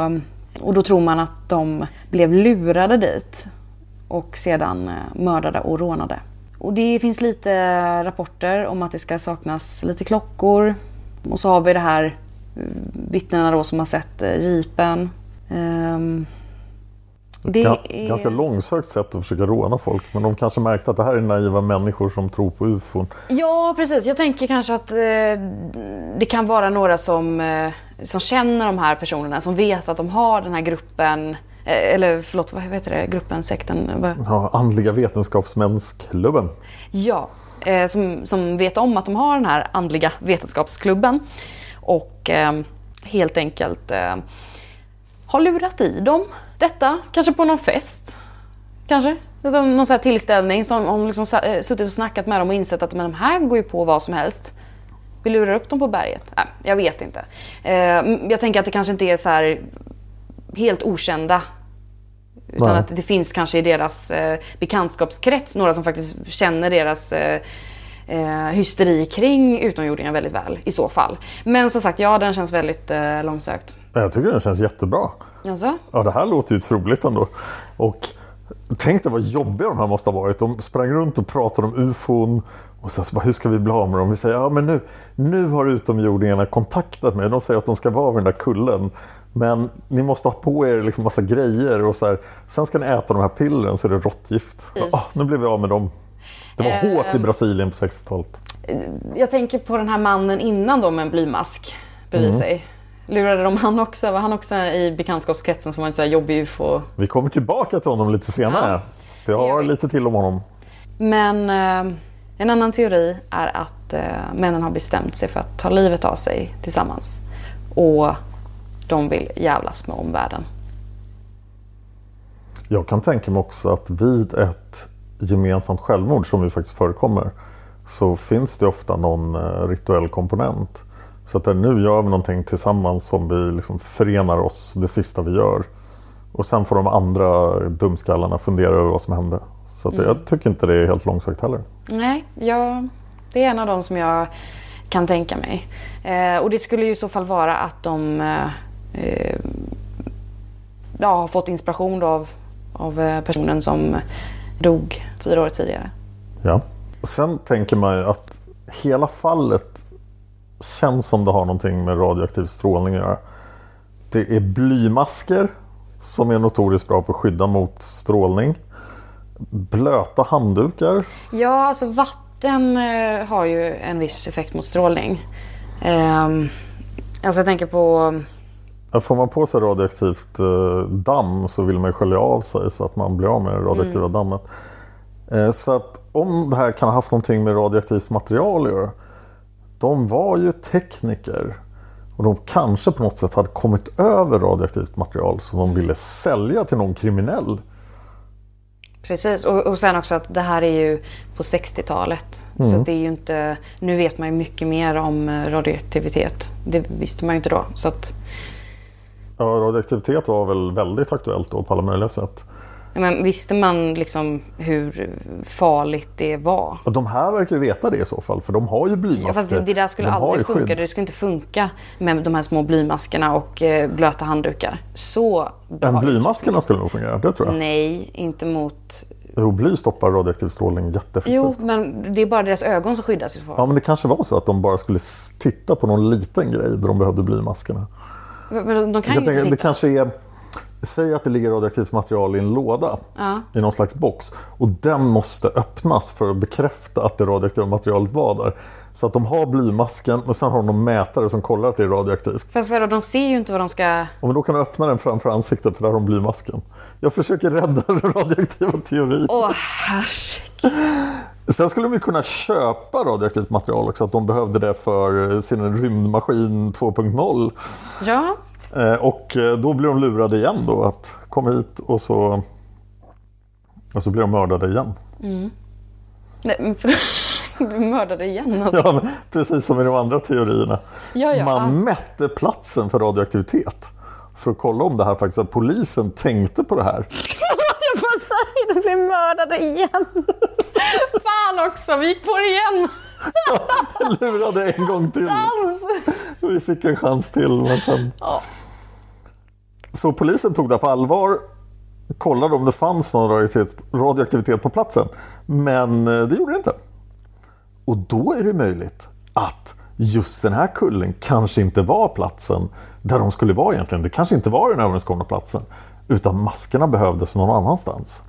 och då tror man att de blev lurade dit och sedan mördade och rånade. Och det finns lite rapporter om att det ska saknas lite klockor och så har vi det här vittnena då som har sett jeepen. Ehm, det är- Ganska långsökt sätt att försöka råna folk. Men de kanske märkte att det här är naiva människor som tror på ufon. Ja, precis. Jag tänker kanske att eh, det kan vara några som, eh, som känner de här personerna, som vet att de har den här gruppen, eh, eller förlåt, vad heter det, gruppen, sekten? Ja, Andliga vetenskapsmänsklubben. Ja, eh, som, som vet om att de har den här andliga vetenskapsklubben och eh, helt enkelt eh, har lurat i dem detta, kanske på någon fest. Kanske. Någon sån tillställning som de liksom eh, suttit och snackat med dem och insett att men de här går ju på vad som helst. Vi lurar upp dem på berget. Nej, jag vet inte. Eh, jag tänker att det kanske inte är så här helt okända. Utan Nej. att det finns kanske i deras eh, bekantskapskrets några som faktiskt känner deras eh, eh, hysteri kring utomjordingar väldigt väl i så fall. Men som sagt, ja den känns väldigt eh, långsökt. Jag tycker den känns jättebra. Alltså? Ja, det här låter ju troligt ändå. Och tänk dig vad jobbiga de här måste ha varit. De sprang runt och pratade om ufon. Och sen så bara, hur ska vi bli av med dem? Vi säger, ja men nu, nu har utomjordingarna kontaktat mig. De säger att de ska vara vid den där kullen. Men ni måste ha på er liksom massa grejer och så här. Sen ska ni äta de här pillren så är det råttgift. Precis. Ah, nu blev vi av med dem. Det var Eh, hårt i Brasilien på 60-talet. Jag tänker på den här mannen innan då med en blymask bredvid sig. Lurade de han också? Var han också i bekantskapskretsen som var en sån här jobbig ufo? Vi kommer tillbaka till honom lite senare. Ja, Vi gör har lite till om honom. Men eh, en annan teori är att eh, männen har bestämt sig för att ta livet av sig tillsammans. Och de vill jävlas med omvärlden. Jag kan tänka mig också att vid ett gemensamt självmord som ju faktiskt förekommer så finns det ofta någon eh, rituell komponent. Så att nu gör vi någonting tillsammans som vi liksom förenar oss det sista vi gör. Och sen får de andra dumskallarna fundera över vad som hände. Så att jag tycker inte det är helt långsökt heller. Nej, jag, det är en av dem som jag kan tänka mig. Eh, och det skulle ju i så fall vara att de eh, ja, har fått inspiration av, av eh, personen som dog fyra år tidigare. Ja. Och sen tänker man ju att hela fallet känns som det har någonting med radioaktiv strålning att göra. Det är blymasker som är notoriskt bra på att skydda mot strålning. Blöta handdukar. Ja, alltså vatten eh, har ju en viss effekt mot strålning. Ehm, alltså jag tänker på... Får man på sig radioaktivt eh, damm så vill man ju skölja av sig så att man blir av med det radioaktiva dammet. Eh, så att om det här kan ha haft någonting med radioaktivt material att göra. De var ju tekniker. Och de kanske på något sätt hade kommit över radioaktivt material som de ville sälja till någon kriminell. Precis, och, och sen också att det här är ju på 60-talet. Så att det är ju inte... Nu vet man ju mycket mer om eh, radioaktivitet. Det visste man ju inte då. Så att, Ja, radioaktivitet var väl väldigt aktuellt då på alla möjliga sätt. men visste man liksom hur farligt det var? Och de här verkar ju veta det i så fall för de har ju blymasker. Ja, fast det, det där skulle De aldrig funka. skydd. Det skulle inte funka med de här små blymaskerna och eh, blöta handdukar. Så bra Men blymaskerna skulle nog fungera, det tror jag. Nej, inte mot... Jo, bly stoppar radioaktiv strålning jätteeffektivt. Jo, men det är bara deras ögon som skyddas i så fall. Ja, men det kanske var så att de bara skulle titta på någon liten grej där de behövde blymaskerna. Men de, kan ju det kanske är... Säg att det ligger radioaktivt material i en låda. I någon slags box. Och den måste öppnas för att bekräfta att det radioaktiva materialet var där. Så att de har blymasken och sen har de mätare som kollar att det är radioaktivt. För, för de ser ju inte vad de ska... Ja, men då kan du öppna den framför ansiktet för där har de blymasken. Jag försöker rädda <laughs> den radioaktiva teorin. Åh, herregud. Sen skulle de ju kunna köpa radioaktivt material också, att de behövde det för sin rymdmaskin 2.0. Ja, Eh, Och eh, då blir de lurade igen då att komma hit och så, och så blir de mördade igen. Nej, men för... <laughs> blir mördade igen alltså. Ja, precis som i de andra teorierna. Ja, ja. Man mätte platsen för radioaktivitet. För att kolla om det här faktiskt, att polisen tänkte på det här. Vad <laughs> säger du? blir mördade igen. <laughs> Fan också, vi gick på det igen. Lurade en gång till. Dans. Vi fick en chans till men sen... Så polisen tog det på allvar. Kollade om det fanns någon radioaktivitet, radioaktivitet på platsen. Men eh, det gjorde det inte. Och då är det möjligt att just den här kullen kanske inte var platsen där de skulle vara egentligen. Det kanske inte var den överenskomna platsen. Utan maskerna behövdes någon annanstans.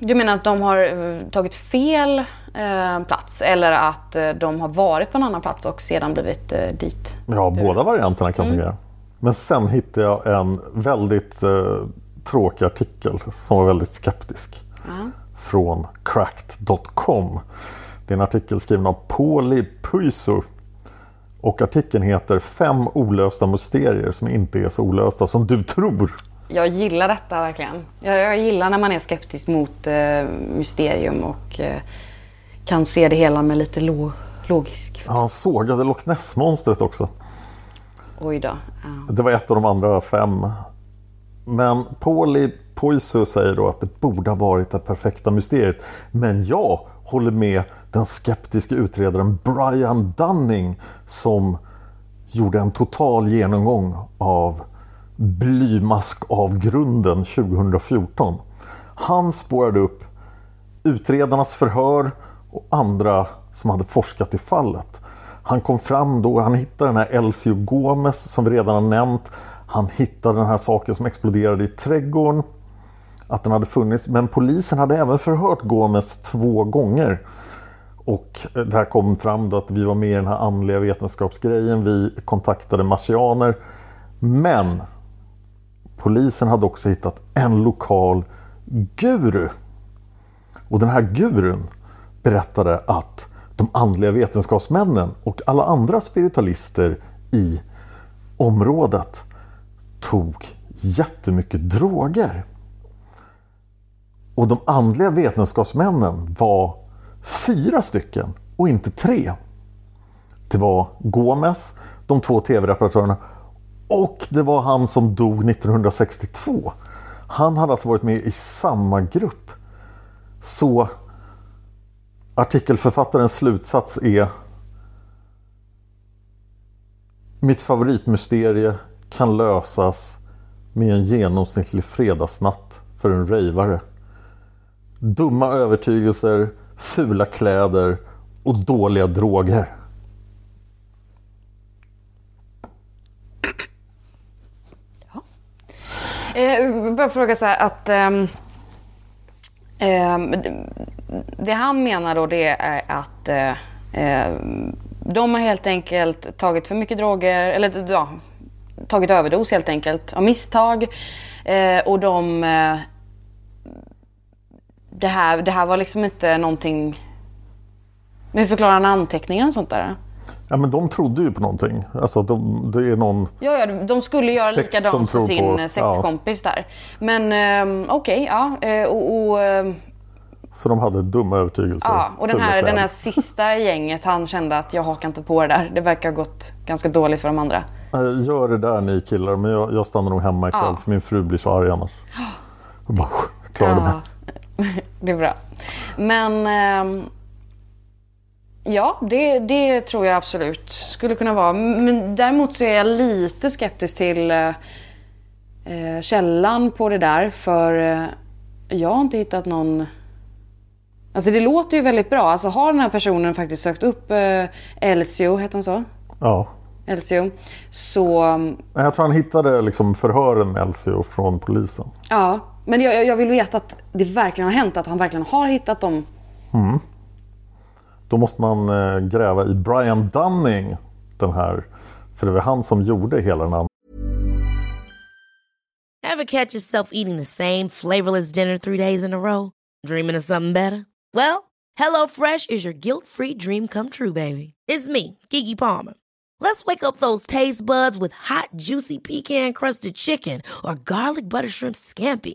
Du menar att de har eh, tagit fel eh, plats eller att eh, de har varit på en annan plats och sedan blivit eh, dit? Ja, båda varianterna kan fungera. Men sen hittade jag en väldigt eh, tråkig artikel som var väldigt skeptisk. Från cracked.com. Det är en artikel skriven av Pauli Puisu. Och artikeln heter Fem olösta mysterier som inte är så olösta som du tror. Jag gillar detta verkligen. Jag, jag gillar när man är skeptisk mot eh, mysterium och eh, kan se det hela med lite lo- logisk. Han sågade Loch Ness-monstret också. Oj då. Ja. Det var ett av de andra fem. Men Pauli Poisu säger då att det borde ha varit det perfekta mysteriet. Men jag håller med den skeptiska utredaren Brian Dunning som gjorde en total genomgång av blymaskavgrunden 2014. Han spårade upp utredarnas förhör och andra som hade forskat i fallet. Han kom fram då, han hittade den här Elcio Gomez som vi redan har nämnt. Han hittade den här saken som exploderade i trädgården. Att den hade funnits, men polisen hade även förhört Gomez två gånger. Och det här kom fram då att vi var med i den här andliga vetenskapsgrejen. Vi kontaktade marsianer. Men polisen hade också hittat en lokal guru. Och den här gurun berättade att de andliga vetenskapsmännen och alla andra spiritualister i området tog jättemycket droger. Och de andliga vetenskapsmännen var fyra stycken och inte tre. Det var Gomes, de två tv-reparatörerna och det var han som dog 1962. Han hade alltså varit med i samma grupp. Så artikelförfattarens slutsats är Mitt favoritmysterie kan lösas med en genomsnittlig fredagsnatt för en rejvare. Dumma övertygelser, fula kläder och dåliga droger. Eh, bara fråga så här att... eh, det han menar då det är att eh, ehm, de har helt enkelt tagit för mycket droger, eller ja, tagit överdos helt enkelt av misstag. Eh, och de... Eh, Eh, det, här, det här var liksom inte någonting... Men hur förklarar han anteckningar och sånt där? Ja, men de trodde ju på någonting. Alltså, de, det är någon... Ja, ja, de skulle göra som likadant som tror sin på- sektkompis där. Men ehm, okej, ja. eh, och, och, ehm, Så de hade dumma övertygelser. ja, och den här, den här sista gänget, han kände att jag hakar inte på det där. Det verkar ha gått ganska dåligt för de andra. Eh, Gör det där ni killar, men jag, jag stannar nog hemma ikväll Ja. för min fru blir så arg annars. <gasps> Jag bara, klarade mig. det <laughs> är bra. Men ehm, ja, det, det tror jag absolut skulle kunna vara. Men däremot så är jag lite skeptisk till eh, eh, källan på det där. För eh, jag har inte hittat någon... Alltså det låter ju väldigt bra. Alltså har den här personen faktiskt sökt upp eh, Elcio, heter han så? Ja. Elcio. Så Men Jag tror han hittade liksom förhören med Elsie från polisen. ja. Men jag, jag vill veta att det verkligen har hänt. Att han verkligen har hittat dem. Då måste man eh, gräva i Brian Dunning. Den här, för det var han som gjorde hela den här Ever catch yourself eating the same flavorless dinner three days in a row? Dreaming of something better? Well, HelloFresh is your guilt-free dream come true, baby. It's me, Kiki Palmer. Let's wake up those taste buds with hot, juicy pecan-crusted chicken or garlic butter shrimp scampi.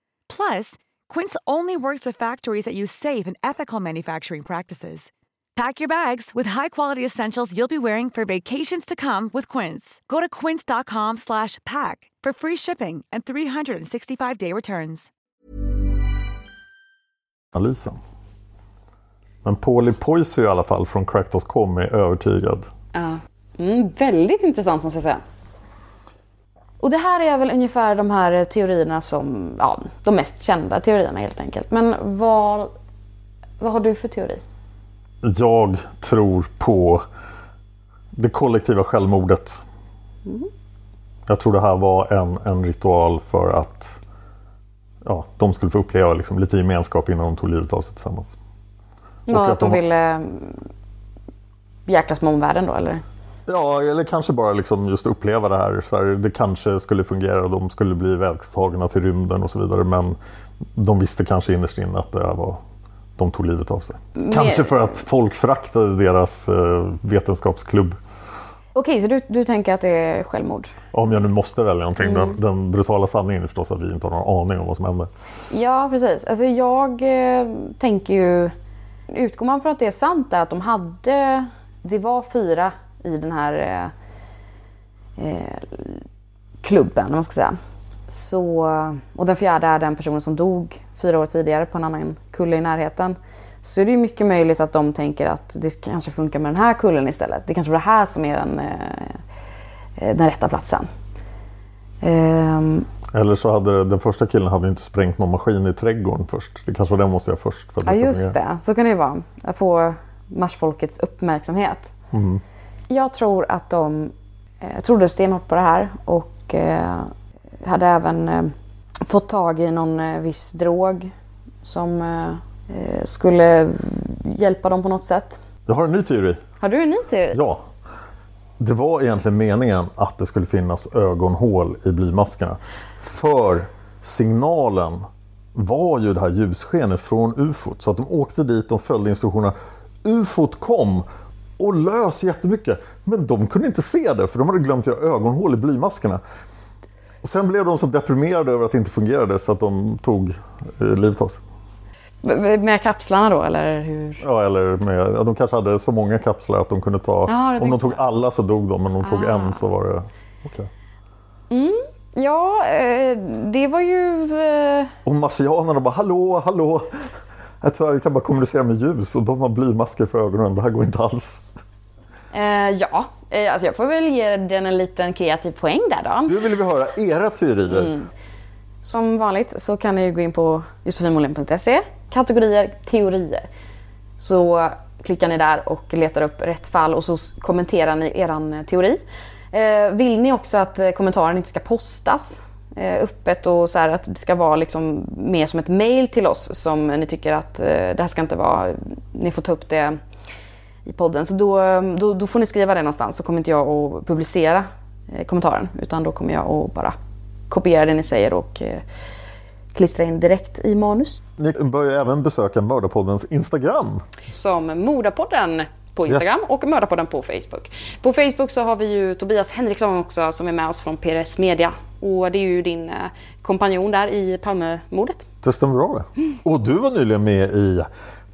Plus, Quince only works with factories that use safe and ethical manufacturing practices. Pack your bags with high-quality essentials you'll be wearing for vacations to come with Quince. Go to quince.com slash pack for free shipping and 365-day returns. analysen. Men Paulie Poisey i alla fall från Crackdot.com är övertygad. Mm, väldigt intressant måste jag säga. Och det här är väl ungefär de här teorierna som, ja, de mest kända teorierna helt enkelt. Men vad, vad har du för teori? Jag tror på det kollektiva självmordet. Jag tror det här var en, en ritual för att ja, de skulle få uppleva liksom lite gemenskap innan de tog livet av sig tillsammans. Vad, att att de de- ville mm, jäklas med omvärlden då eller? Ja, eller kanske bara liksom just uppleva det här. Så här. Det kanske skulle fungera de skulle bli vältagna till rymden och så vidare. Men de visste kanske innerst inne att det här var de tog livet av sig. Kanske för att folk föraktade deras eh, vetenskapsklubb. Okej, så du, du tänker att det är självmord? Om jag nu måste välja någonting. Den, den brutala sanningen är förstås att vi inte har någon aning om vad som hände. Ja, precis. Alltså jag eh, tänker ju... Utgår man från att det är sant att de hade... Det var fyra i den här eh, eh, klubben, om man ska säga. Så, och den fjärde är den personen som dog fyra år tidigare på en annan kulle i närheten. Så är det ju mycket möjligt att de tänker att det kanske funkar med den här kullen istället. Det kanske var det här som är den, eh, eh, den rätta platsen. Ehm, Eller så hade den första killen hade inte sprängt någon maskin i trädgården först. Det kanske var den måste jag först. För att Ja just fungera. det, så kan det ju vara. Att få marsfolkets uppmärksamhet. Jag tror att de eh, trodde stenhårt på det här och eh, hade även eh, fått tag i någon eh, viss drog som eh, eh, skulle hjälpa dem på något sätt. Jag har en ny teori. Har du en ny teori? Ja. Det var egentligen meningen att det skulle finnas ögonhål i blymaskerna. För signalen var ju det här ljusskenet från ufot. Så att de åkte dit, de följde instruktionerna. Ufot kom och lös jättemycket. Men de kunde inte se det för de hade glömt att göra ögonhål i blymaskerna. Sen blev de så deprimerade över att det inte fungerade så att de tog eh, livet av sig. Med kapslarna då eller hur? Ja, eller med, de kanske hade så många kapslar att de kunde ta... Ja, det om de tog jag. alla så dog de, men om de tog Ah. en så var det okej. Ja, eh, det var ju... eh, Och marsianerna bara hallå, hallå! Jag tror jag kan bara kommunicera med ljus och de har blymasker för ögonen. Det här går inte alls. Eh, ja, eh, alltså jag får väl ge den en liten kreativ poäng där då. Nu vill vi höra era teorier. Mm. Som vanligt så kan ni gå in på josefinmolin.se, kategorier, teorier. Så klickar ni där och letar upp rätt fall och så kommenterar ni eran eh, teori. Eh, vill ni också att eh, kommentaren inte ska postas öppet och så här att det ska vara liksom mer som ett mail till oss som ni tycker att eh, det här ska inte vara, ni får ta upp det i podden. Så då, då, då får ni skriva det någonstans så kommer inte jag att publicera eh, kommentaren utan då kommer jag att bara kopiera det ni säger och eh, klistra in direkt i manus. Ni bör ju även besöka Mördarpoddens Instagram. Som Mordapodden på Instagram Yes. och Mördarpodden på Facebook. På Facebook så har vi ju Tobias Henriksson också som är med oss från PRS Media. Och det är ju din eh, kompanjon där i Palmemordet. Det stämmer bra det. Och du var nyligen med i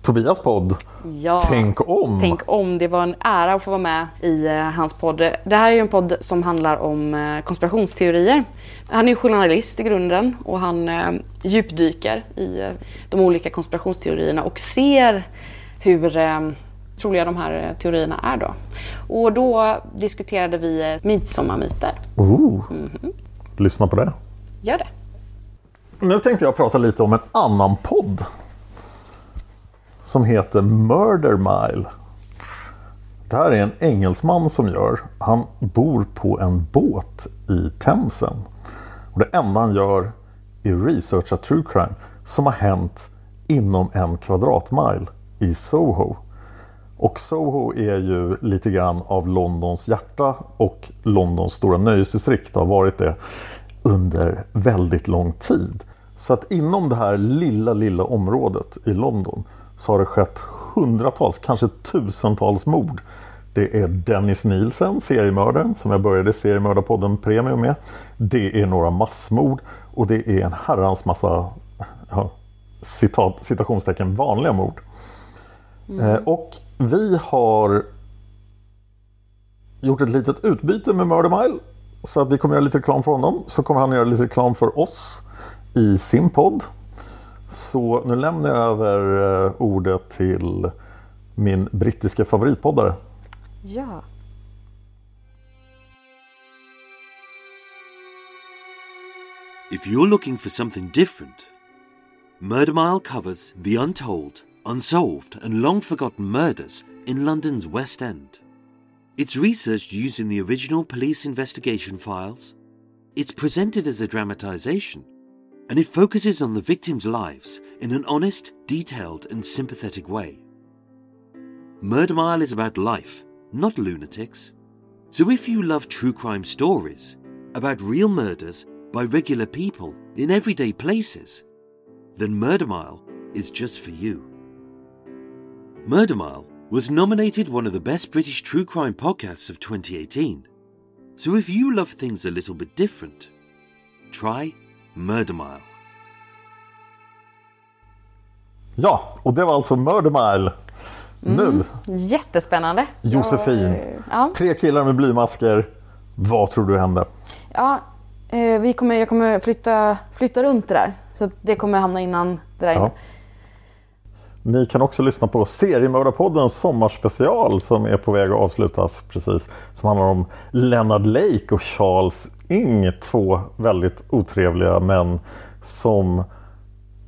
Tobias podd Ja. Tänk om. Tänk om, det var en ära att få vara med i eh, hans podd. Det här är ju en podd som handlar om eh, konspirationsteorier. Han är ju journalist i grunden och han djupdyker i de olika konspirationsteorierna och ser hur troliga de här eh, teorierna är då. Och då diskuterade vi eh, midsommarmyter. Ooh. Mhm. Lyssna på det. Gör det. Nu tänkte jag prata lite om en annan podd. Som heter Murder Mile. Det här är en engelsman som gör. Han bor på en båt i Themsen. Och det enda han gör är researcha true crime som har hänt inom en kvadratmile i Soho. Och Soho är ju lite grann av Londons hjärta och Londons stora nöjesdistrikt har varit det under väldigt lång tid. Så att inom det här lilla, lilla området i London så har det skett hundratals, kanske tusentals mord. Det är Dennis Nielsen, seriemördaren, som jag började seriemördarpodden Premium med. Det är några massmord och det är en herrans massa ja, citat, citationstecken vanliga mord. Eh, och vi har gjort ett litet utbyte med Murder Mile. Så att vi kommer göra lite reklam för honom. Så kommer han göra lite reklam för oss i sin podd. Så nu lämnar jag över eh, ordet till min brittiska favoritpoddare. Ja. If you're looking for something different, Murder Mile covers the untold, unsolved, and long forgotten murders in London's West End. It's researched using the original police investigation files, it's presented as a dramatisation, and it focuses on the victims' lives in an honest, detailed, and sympathetic way. Murder Mile is about life, not lunatics. So if you love true crime stories about real murders by regular people in everyday places, then Murder Mile is just for you. Murder Mile was nominated one of the best British true crime podcasts of 2018. So if you love things a little bit different, try Murder Mile. Ja, och det var alltså Murder Mile. Nu, Jättespännande. Josefin. Ja. Tre killar med blymasker. Vad tror du hände? Ja, eh, vi kommer, jag kommer flytta, flytta runt det där. Så det kommer hamna innan det där. Ja. Ni kan också lyssna på Seriemördarpoddens sommarspecial som är på väg att avslutas precis. Som handlar om Leonard Lake och Charles Ing. Två väldigt otrevliga män som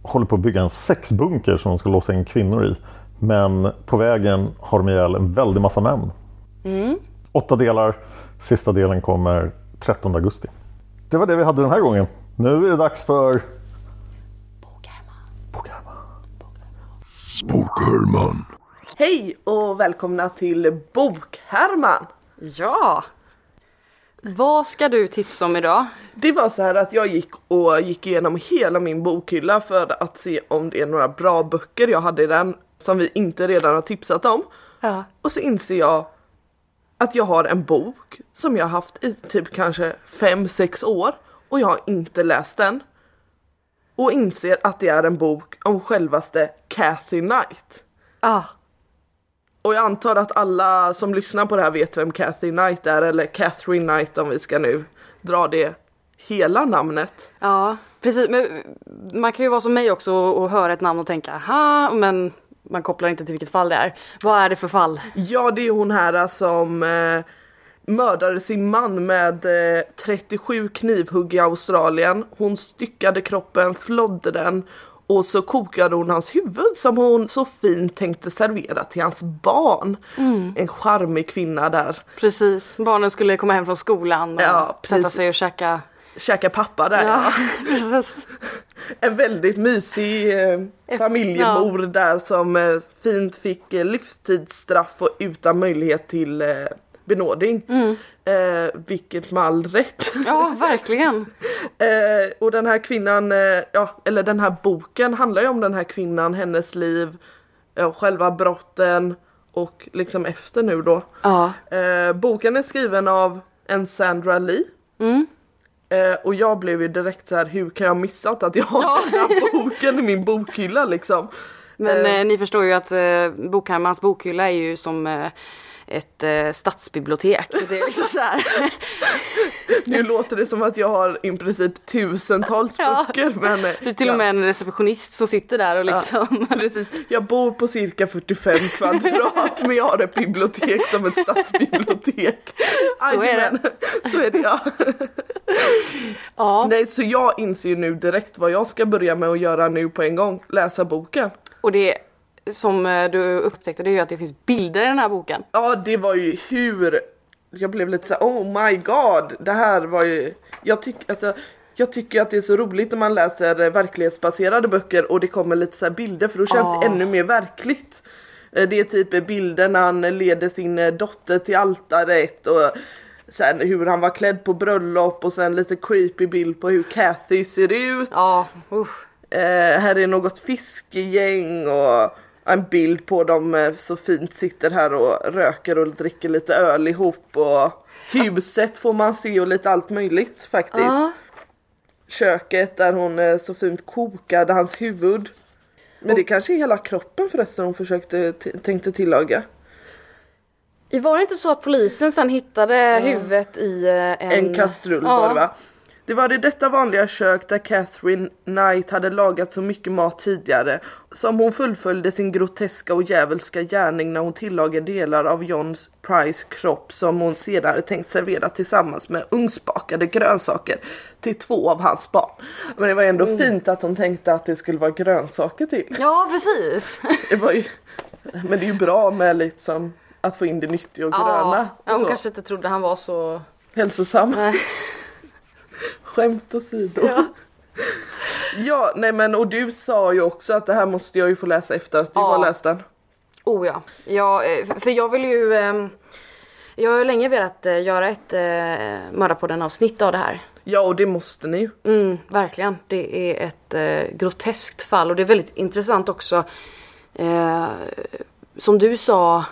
håller på att bygga en sexbunker som de ska låsa in kvinnor i. Men på vägen har de ihjäl en väldig massa män. Åtta delar. Sista delen kommer 13 augusti. Det var det vi hade den här gången. Nu är det dags för... Bokherman. Hej och välkomna till Bokhärman! Ja! Vad ska du tipsa om idag? Det var så här att jag gick och gick igenom hela min bokhylla för att se om det är några bra böcker jag hade i den som vi inte redan har tipsat om. Ja. Och så inser jag att jag har en bok som jag har haft i typ kanske 5-6 år och jag har inte läst den. Och inser att det är en bok om självaste Kathy Knight. Ah, Och jag antar att alla som lyssnar på det här vet vem Kathy Knight är, eller Catherine Knight om vi ska nu dra det hela namnet. ja, precis. Men man kan ju vara som mig också och, och höra ett namn och tänka aha, men man kopplar inte till vilket fall det är. Vad är det för fall? Ja, det är hon här som eh, mördade sin man med eh, 37 knivhugg i Australien. Hon styckade kroppen, flodde den och så kokade hon hans huvud som hon så fint tänkte servera till hans barn. En charmig kvinna där. Precis, barnen skulle komma hem från skolan och Ja, sätta sig och käka. Käka pappa där ja. Ja. <laughs> <laughs> En väldigt mysig eh, familjemor där som eh, fint fick eh, livstidsstraff och utan möjlighet till eh, benådning. Eh, vilket med all rätt. Ja, verkligen. <laughs> Eh, och den här kvinnan, eh, ja, eller den här boken handlar ju om den här kvinnan, hennes liv, ja, själva brotten och liksom efter nu då. Ja. Eh, boken är skriven av en Sandra Lee. Eh, och jag blev ju direkt så här, hur kan jag missat att jag har den här boken i min bokhylla liksom. Men Eh. eh, ni förstår ju att eh, Bokhammars bokhylla är ju som eh, ett eh, stadsbibliotek. Det är liksom så här. <laughs> Nu låter det som att jag har i princip tusentals Ja. böcker men eh, Det är till och med en receptionist som sitter där och liksom. <laughs> Precis, jag bor på cirka 45 kvadrat men jag har ett bibliotek som ett stadsbibliotek. <laughs> Så är det. Jajamän, Så är det ja. Ja. Nej så jag inser ju nu direkt vad jag ska börja med att göra nu på en gång, läsa boken. Och det som eh, du upptäckte det är ju att det finns bilder i den här boken. Ja det var ju hur, jag blev lite så här, oh my god, det här var ju, jag tycker alltså jag tycker att det är så roligt när man läser verklighetsbaserade böcker och det kommer lite så här bilder för då känns Ja. det ännu mer verkligt. Eh, Det är typ bilder när han leder sin eh, dotter till altaret och sen hur han var klädd på bröllop och sen lite creepy bild på hur Kathy ser ut. Ja, usch. Eh, här är något fiskegäng och en bild på dem eh, så fint sitter här och röker och dricker lite öl ihop och huset får man se och lite allt möjligt faktiskt. Ja. Köket där hon eh, så fint kokade hans huvud. Men det kanske är hela kroppen förresten hon försökte tänkte tillaga. Var det inte så att polisen sen hittade huvudet i eh, en... En kastrull ja. var det va? Det var i detta vanliga kök där Catherine Knight hade lagat så mycket mat tidigare som hon fullföljde sin groteska och djävulska gärning när hon tillagade delar av John Price kropp som hon senare tänkt servera tillsammans med ugnsbakade grönsaker till två av hans barn. Men det var ändå Mm. fint att hon tänkte att det skulle vara grönsaker till. Ja, precis. Det var ju... Men det är ju bra med liksom att få in det nyttiga och gröna. Ja, hon och så. kanske inte trodde han var så... Hälsosam. Nej. Skämt åsido. Ja. ja, nej men och du sa ju också att det här måste jag ju få läsa efter att du Ja. har läst den. Oh ja. ja eh, för- jag vill ju... ehm, Jag har länge velat eh, göra ett eh, Mördarpodden avsnitt av det här. Ja, och det måste ni ju. Mm, verkligen. Det är ett eh, groteskt fall och det är väldigt intressant också. Eh, som du sa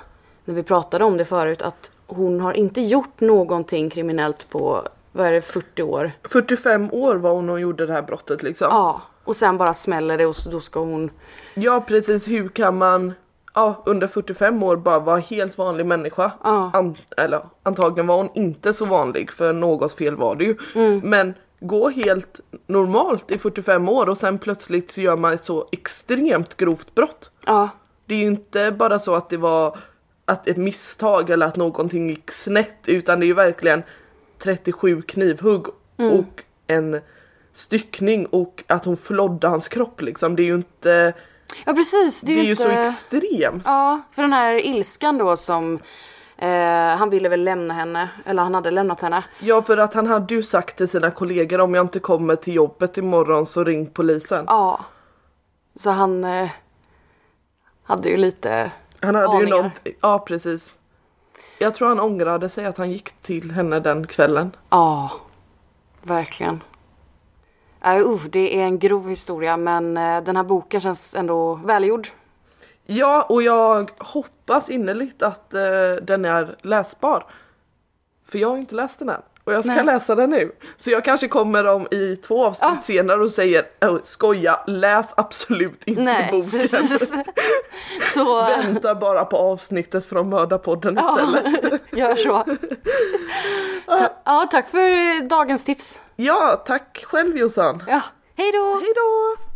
när vi pratade om det förut att hon har inte gjort någonting kriminellt på, vad är det, 40 år. 45 år var hon och gjorde det här brottet liksom. Ja, och sen bara smäller det och så, då ska hon... Ja, precis. Hur kan man ja, under 45 år bara vara helt vanlig människa? Ja. An- eller antagligen var hon inte så vanlig för någons fel var det ju. Mm. Men gå helt normalt i 45 år och sen plötsligt så gör man ett så extremt grovt brott. Ja, Det är ju inte bara så att det var att ett misstag eller att någonting gick snett utan det är ju verkligen 37 knivhugg Mm. och en styckning och att hon flodde hans kropp liksom. Det är ju inte, ja precis. det är ju inte... så extremt. Ja, för den här ilskan då som... Eh, han ville väl lämna henne, eller han hade lämnat henne. Ja för att han hade ju sagt till sina kollegor om jag inte kommer till jobbet imorgon så ring polisen. Ja. Så han eh, hade ju lite... Han hade ju aningar. något, ja precis. Jag tror han ångrade sig att han gick till henne den kvällen. Ja, verkligen. Uh, uh, det är en grov historia men eh, den här boken känns ändå välgjord. Ja, och jag hoppas innerligt att eh, den är läsbar. För jag har inte läst den än. Och jag ska Nej. läsa den nu. Så jag kanske kommer om i två avsnitt Ja. senare och säger "Åh, skoja, läs absolut inte Nej, boken. precis. <laughs> Så Vänta bara på avsnittet från Mördarpodden istället. <laughs> gör så. <laughs> Ta- ja, tack för dagens tips. Ja, tack själv Jossan. Ja, hej då! Hej då!